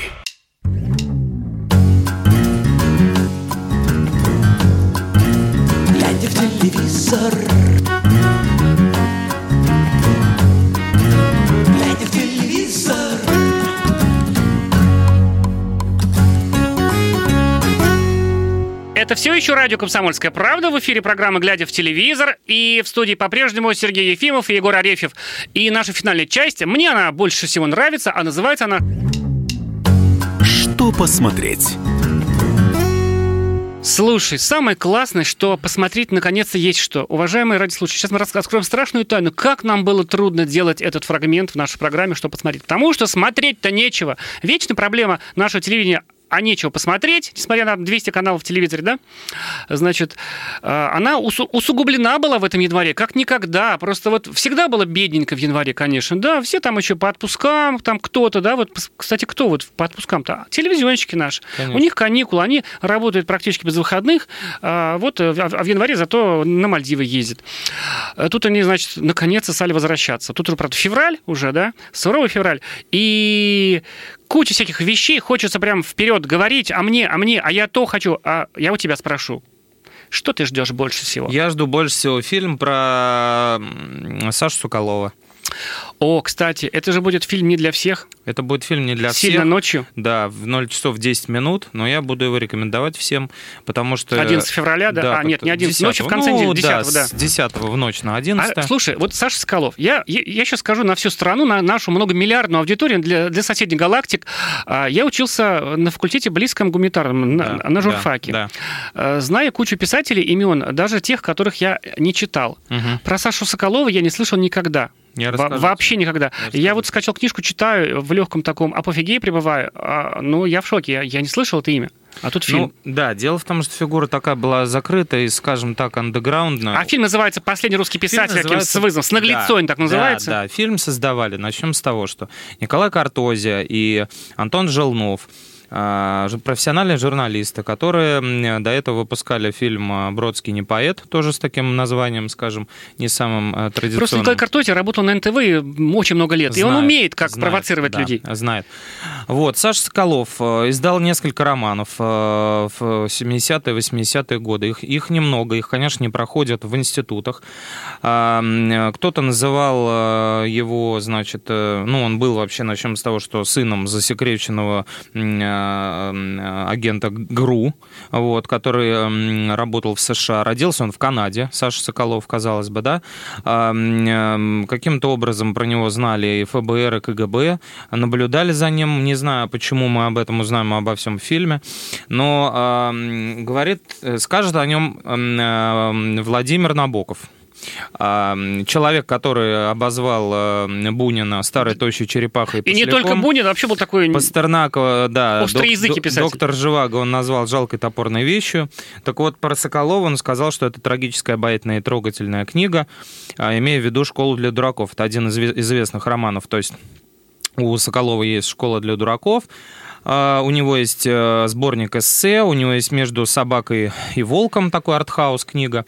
Глядя в телевизор еще радио «Комсомольская правда». В эфире программа «Глядя в телевизор». И в студии по-прежнему Сергей Ефимов и Егор Арефьев. И наша финальная часть, мне она больше всего нравится, а называется она... Что посмотреть? Слушай, самое классное, что посмотреть наконец-то есть что. Уважаемые радиослушатели, сейчас мы раскроем страшную тайну. Как нам было трудно делать этот фрагмент в нашей программе «Что посмотреть?» Потому что смотреть-то нечего. Вечная проблема нашего телевидения а нечего посмотреть, несмотря на 200 каналов в телевизоре, да, значит, э, она усугублена была в этом январе, как никогда. Просто вот всегда было бедненько в январе, конечно, да, все там еще по отпускам, там кто-то, да, вот, кстати, кто вот по отпускам-то? Телевизионщики наши. Конечно. У них каникулы, они работают практически без выходных, а вот а в январе зато на Мальдивы ездят. Э, тут они, значит, наконец-то стали возвращаться. Тут, правда, февраль уже, да, суровый февраль. И куча всяких вещей, хочется прям вперед говорить, а мне, а мне, а я то хочу, а я у тебя спрошу. Что ты ждешь больше всего? Я жду больше всего фильм про Сашу Соколова. О, кстати, это же будет фильм не для всех. Это будет фильм не для Сильно всех. Сильно ночью? Да, в 0 часов 10 минут, но я буду его рекомендовать всем, потому что... 11 февраля, да? да а, нет, не 11, 10 ночью в конце ну, недели, 10 да, да. с 10 в ночь на 11 а, Слушай, вот Саша Соколов, я, я, я сейчас скажу на всю страну, на нашу многомиллиардную аудиторию для, для соседних галактик. А, я учился на факультете близком гуманитарном, да, на, на журфаке. Да, да. Зная кучу писателей имен, даже тех, которых я не читал. Угу. Про Сашу Соколова я не слышал никогда. Я Во- вообще никогда. Я, я вот скачал книжку, читаю, в легком таком апофигее пребываю, а, но я в шоке, я, я не слышал это имя. А тут фильм. Ну, да, дело в том, что фигура такая была закрытая и, скажем так, андеграундная. А фильм называется «Последний русский писатель» называется... с вызовом, с наглецой да, так называется? Да, да, фильм создавали. Начнем с того, что Николай Картозия и Антон Желнов – профессиональные журналисты, которые до этого выпускали фильм а, «Бродский не поэт», тоже с таким названием, скажем, не самым а, традиционным. Просто Николай Картоти работал на НТВ очень много лет, знает, и он умеет как знает, провоцировать да, людей. Знает. Вот, Саша Соколов издал несколько романов в 70-е, 80-е годы. Их, их немного, их, конечно, не проходят в институтах. Кто-то называл его, значит, э, ну, он был вообще, начнем с того, что сыном засекреченного Э, агента ГРУ, вот, который работал в США. Родился он в Канаде, Саша Соколов, казалось бы, да. Каким-то образом про него знали и ФБР, и КГБ, наблюдали за ним. Не знаю, почему мы об этом узнаем обо всем в фильме, но говорит, э, скажет о нем э, Владимир Набоков. Человек, который обозвал э, Бунина старой тощей черепахой. И не только Бунин, а вообще был такой... Пастернак, да. Остроязыкий писатель. Доктор Живаго он назвал жалкой топорной вещью. Так вот, про Соколова он сказал, что это трагическая, обаятельная и трогательная книга, а, имея в виду «Школу для дураков». Это один из известных романов. То есть у Соколова есть «Школа для дураков», а, у него есть э, сборник эссе, у него есть «Между собакой и волком» такой артхаус книга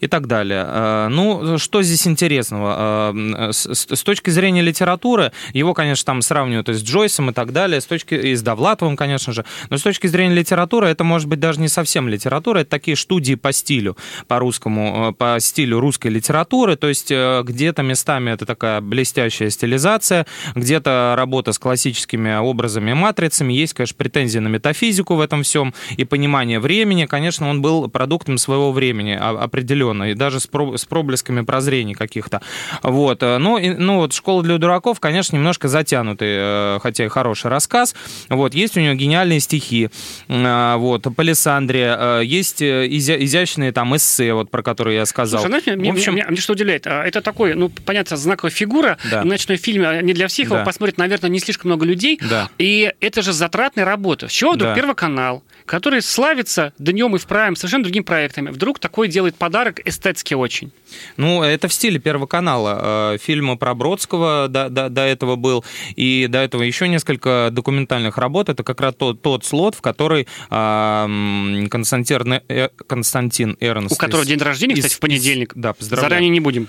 и так далее. А, ну, что здесь интересного? А, с точки зрения литературы, его, конечно, там сравнивают с Джойсом и так далее, с точки и с Довлатовым, конечно же, но с точки зрения литературы это может быть даже не совсем литература, это такие студии по стилю, по русскому, э, по стилю русской литературы, то есть э, где-то местами это такая блестящая стилизация, где-то работа с классическими образами и матрицами, есть, конечно, претензии на метафизику в этом всем и понимание времени. Конечно, он был продуктом своего времени определенно, и даже с, проблесками прозрений каких-то. Вот. Э, ну, и, ну, вот «Школа для дураков», конечно, немножко затянутый, э, хотя и хороший рассказ. Вот. Есть у него гениальные стихи. Э, вот. Палисандрия. Есть изя изящные там эссе, вот, про которые я сказал. Слушай, знаете, в общем... меня, меня, что удивляет, а, это такой, ну, понятно, знаковая фигура, да. ночной фильм не для всех, да. его посмотрит, наверное, не слишком много людей, да. и это же затратной работы. С чего вдруг Да. Первый канал, который славится днем и в прайм совершенно другими проектами, вдруг такой делает подарок эстетски очень. Ну, это в стиле Первого канала. Э, Фильмы про Бродского до, до- до этого был, и до этого еще несколько документальных работ. Это как раз тот, тот слот, в который м, Константин, э, Константин Эрнст... У которого из- день рождения, из- кстати, в понедельник. из- да, поздравляю. Заранее не будем.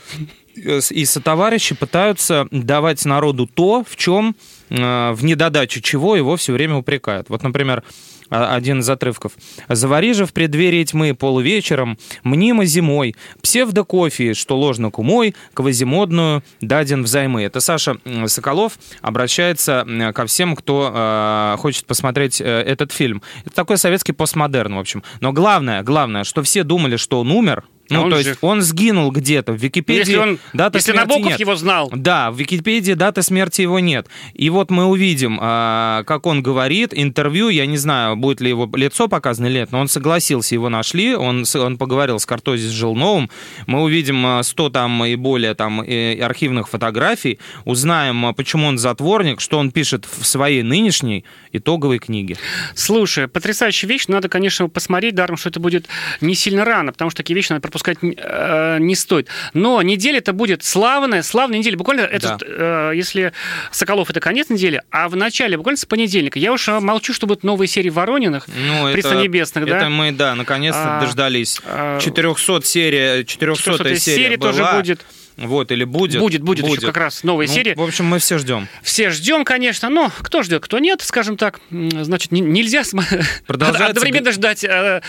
Э, и сотоварищи пытаются давать народу то, в чем, э, в недодачу чего его все время упрекают. Вот, например, а- один из отрывков. «Завари же в преддверии тьмы полувечером, мнимо зимой, псевдокофе, что ложно кумой, квазимодную даден взаймы». Это Саша Соколов обращается ко всем, кто э, хочет посмотреть э, этот фильм. Это такой советский постмодерн, в общем. Но главное, главное, что все думали, что он умер, ну, он то жив. есть он сгинул где-то в Ну, Википедии. Если, он, дата если смерти Набоков нет. его знал, Да, в Википедии даты смерти его нет. И вот мы увидим, а, как он говорит, интервью, я не знаю, будет ли его лицо показано или нет, но он согласился, его нашли, он, он поговорил с Картози с Жилновым, мы увидим а, 100 там и более там э, архивных фотографий, узнаем, а, почему он затворник, что он пишет в своей нынешней итоговой книге. Слушай, потрясающая вещь. Надо, конечно, посмотреть, даром, что это будет не сильно рано, потому что такие вещи надо пропускать э, не стоит. Но неделя это будет славная, славная неделя. Буквально, это, э, если Соколов это конец недели, а в начале, буквально с понедельника. Я уж э, молчу, что будут новые серии Ворониных, Ну, Преснонебесных, да? Это мы, да, наконец-то А, дождались. а, 400 серия, 400 400-я серия серия тоже была. будет. Вот, или будет. Будет, будет, еще как раз новая Ну, серия. В общем, мы все ждем. Все ждем, конечно, но кто ждет, кто нет, скажем так. Значит, не- нельзя одновременно ждать э,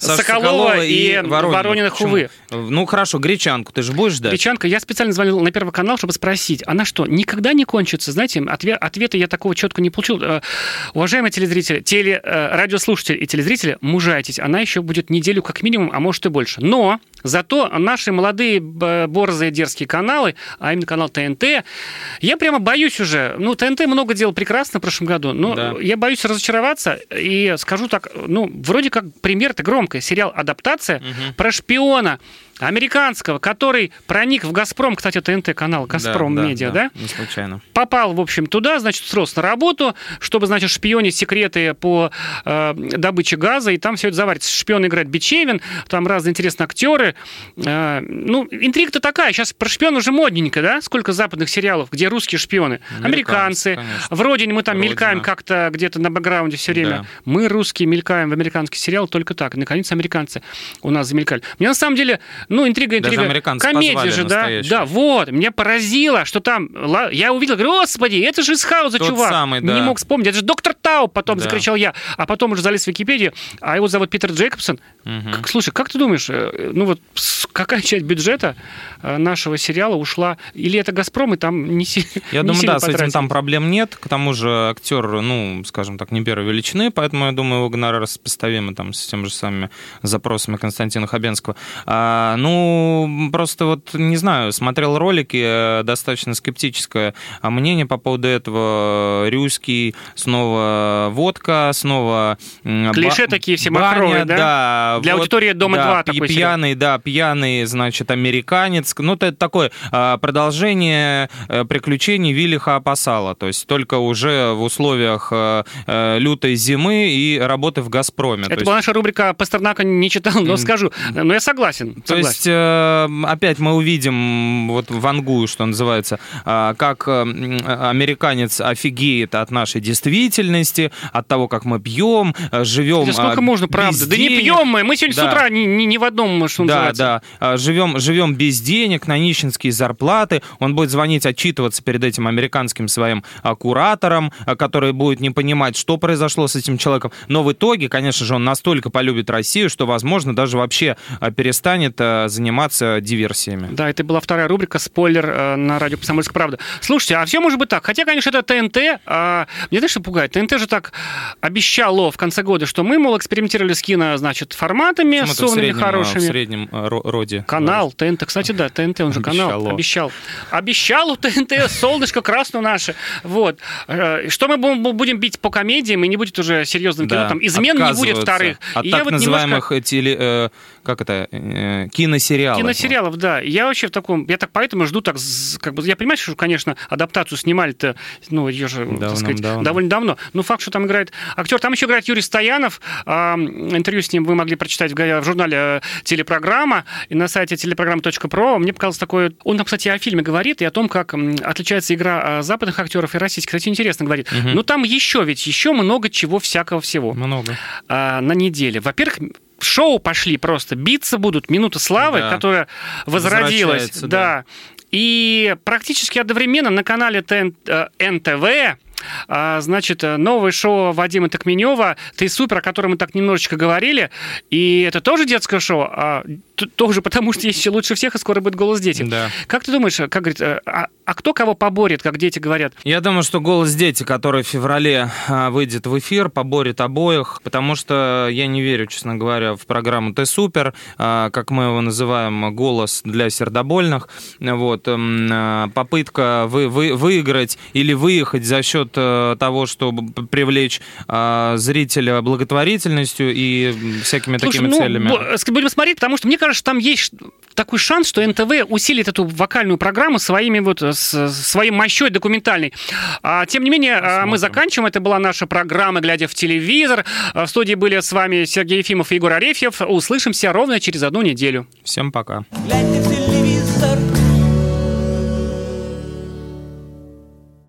Саша Соколова, и, Воронина. Почему? увы. Ну, хорошо, гречанку ты же будешь ждать? Гречанка, я специально звонил на Первый канал, чтобы спросить, она что, никогда не кончится? Знаете, отве- ответа я такого четко не получил. Э, Уважаемые телезрители, теле, э, радиослушатели и телезрители, мужайтесь. Она еще будет неделю как минимум, а может и больше. Но зато наши молодые борзые дерзкие каналы, а именно канал ТНТ, я прямо боюсь уже. Ну, ТНТ много делал прекрасно в прошлом году, но Да. я боюсь разочароваться и скажу так, ну, вроде как пример-то громкий. Сериал «Адаптация» про шпиона американского, который проник в «Газпром», кстати, ТНТ-канал «Газпром Да, да, Медиа», да? Не случайно. попал, в общем, туда, значит, срос на работу, чтобы, значит, шпионить секреты по э, добыче газа, и там все это заварится. Шпион играет Бичевин, там разные интересные актеры. Э, ну, интрига-то такая. Сейчас про шпион уже модненько, да? Сколько западных сериалов, где русские шпионы? Американцы, Американцы. конечно. В «Родине» мы там «Родина». мелькаем как-то где-то на бэкграунде все время. Да. Мы, русские, мелькаем в американский сериал только так. Наконец, американцы у нас замелькали. Мне на самом деле, ну, интрига, интрига. Комедия же, да? настоящую. Да, вот. Меня поразило, что там... Я увидел, говорю, господи, это же из Хауза, Тот чувак. самый, да. Не мог вспомнить. Это же доктор Тау, потом Да. закричал я. А потом уже залез в Википедию, а его зовут Питер Джейкобсон. Как- слушай, как ты думаешь, э, ну вот с- какая часть бюджета э, нашего сериала ушла? Или это «Газпром» и там не, си- Я не думаю, сильно да, с этим потратили? там проблем нет. К тому же актер, ну, скажем так, не первой величины, поэтому, я думаю, его гонорар сопоставимы там с теми же самыми запросами Константина Хабенского. А, ну, просто вот, не знаю, смотрел ролики, э, достаточно скептическое мнение по поводу этого. Рюский, снова водка, снова... Клише ба- такие все баня, махровые, да? да? Для аудитории «Дома-2» да, такой пи- сериал. пьяный, да, пьяный, значит, американец. Ну, это такое а, продолжение э, приключений Виллиха Апасала. То есть только уже в условиях э, э, лютой зимы и работы в «Газпроме». То Это есть- была наша рубрика «Пастернака не читал, но скажу». Но я согласен. то согласен. есть э, опять мы увидим вот вангую, что называется, а, как американец офигеет от нашей действительности, от того, как мы пьем, живем. Да сколько а, можно, правда? Да не денег. пьем мы. Мы сегодня Да. с утра ни, ни- ни в одном, что Да, называется. да. А, Живем, живем без денег, на нищенские зарплаты. Он будет звонить, отчитываться перед этим американским своим а, куратором, а, который будет не понимать, что произошло с этим человеком. Но в итоге, конечно же, он настолько полюбит Россию, что, возможно, даже вообще перестанет заниматься диверсиями. Да, это была вторая рубрика «Спойлер» на радио «Комсомольская правда». Слушайте, а все может быть так. Хотя, конечно, это ТНТ. а, Мне знаешь, что пугает? ТНТ же так обещало в конце года, что мы, мол, экспериментировали с кино, значит, форматами, сонными, хорошими. в среднем роде. Канал ТНТ, кстати, да, ТНТ, он же канал, обещал. Обещал у ТНТ солнышко красное наше. Вот. Э, Что мы бу- будем бить по комедиям, и не будет уже серьезным кино, Да, там измен не будет вторых. От И так вот называемых э, теле, э, как это, э, киносериалов. Киносериалов, да. Я вообще в таком, я так поэтому жду так, как бы, я понимаю, что, конечно, адаптацию снимали-то, ну, ее же, так сказать, Давным-давно. довольно давно. Но факт, что там играет актер. Там еще играет Юрий Стоянов. А, интервью с ним вы могли прочитать в журнале э, «Телепрограмма» и на сайте телепрограмма.про. Мне показалось такое... Он там, кстати, о фильме говорит и о том, как отличается игра а, западных актеров и российских. Кстати, интересно говорит. Угу. Но там еще ведь еще много чего всякого всего. Много. На неделе. Во-первых, шоу пошли просто. Биться будут. Минута славы, да. которая возродилась. Да. да. И практически одновременно на канале НТВ а, значит, новое шоу Вадима Токменева «Ты супер», о котором мы так немножечко говорили. И это тоже детское шоу, а, тоже потому, что есть еще лучше всех, и скоро будет «Голос дети». Да. Как ты думаешь, как говорит, э, а, а кто кого поборет, как дети говорят? Я думаю, что «Голос дети», который в феврале а, выйдет в эфир, поборет обоих, потому что я не верю, честно говоря, в программу «Ты супер», а, как мы его называем, «Голос для сердобольных». Вот. Попытка вы, вы, выиграть или выехать за счет э, того, чтобы привлечь а, зрителя благотворительностью и всякими Слушай, такими ну, целями? Будем смотреть, потому что мне кажется, что там есть такой шанс, что НТВ усилит эту вокальную программу своими вот с, своей мощой документальной. А, тем не менее, Посмотрим. мы заканчиваем. Это была наша программа «Глядя в телевизор». В студии были с вами Сергей Ефимов и Егор Арефьев. Услышимся ровно через одну неделю. Всем пока. Глядя в телевизор,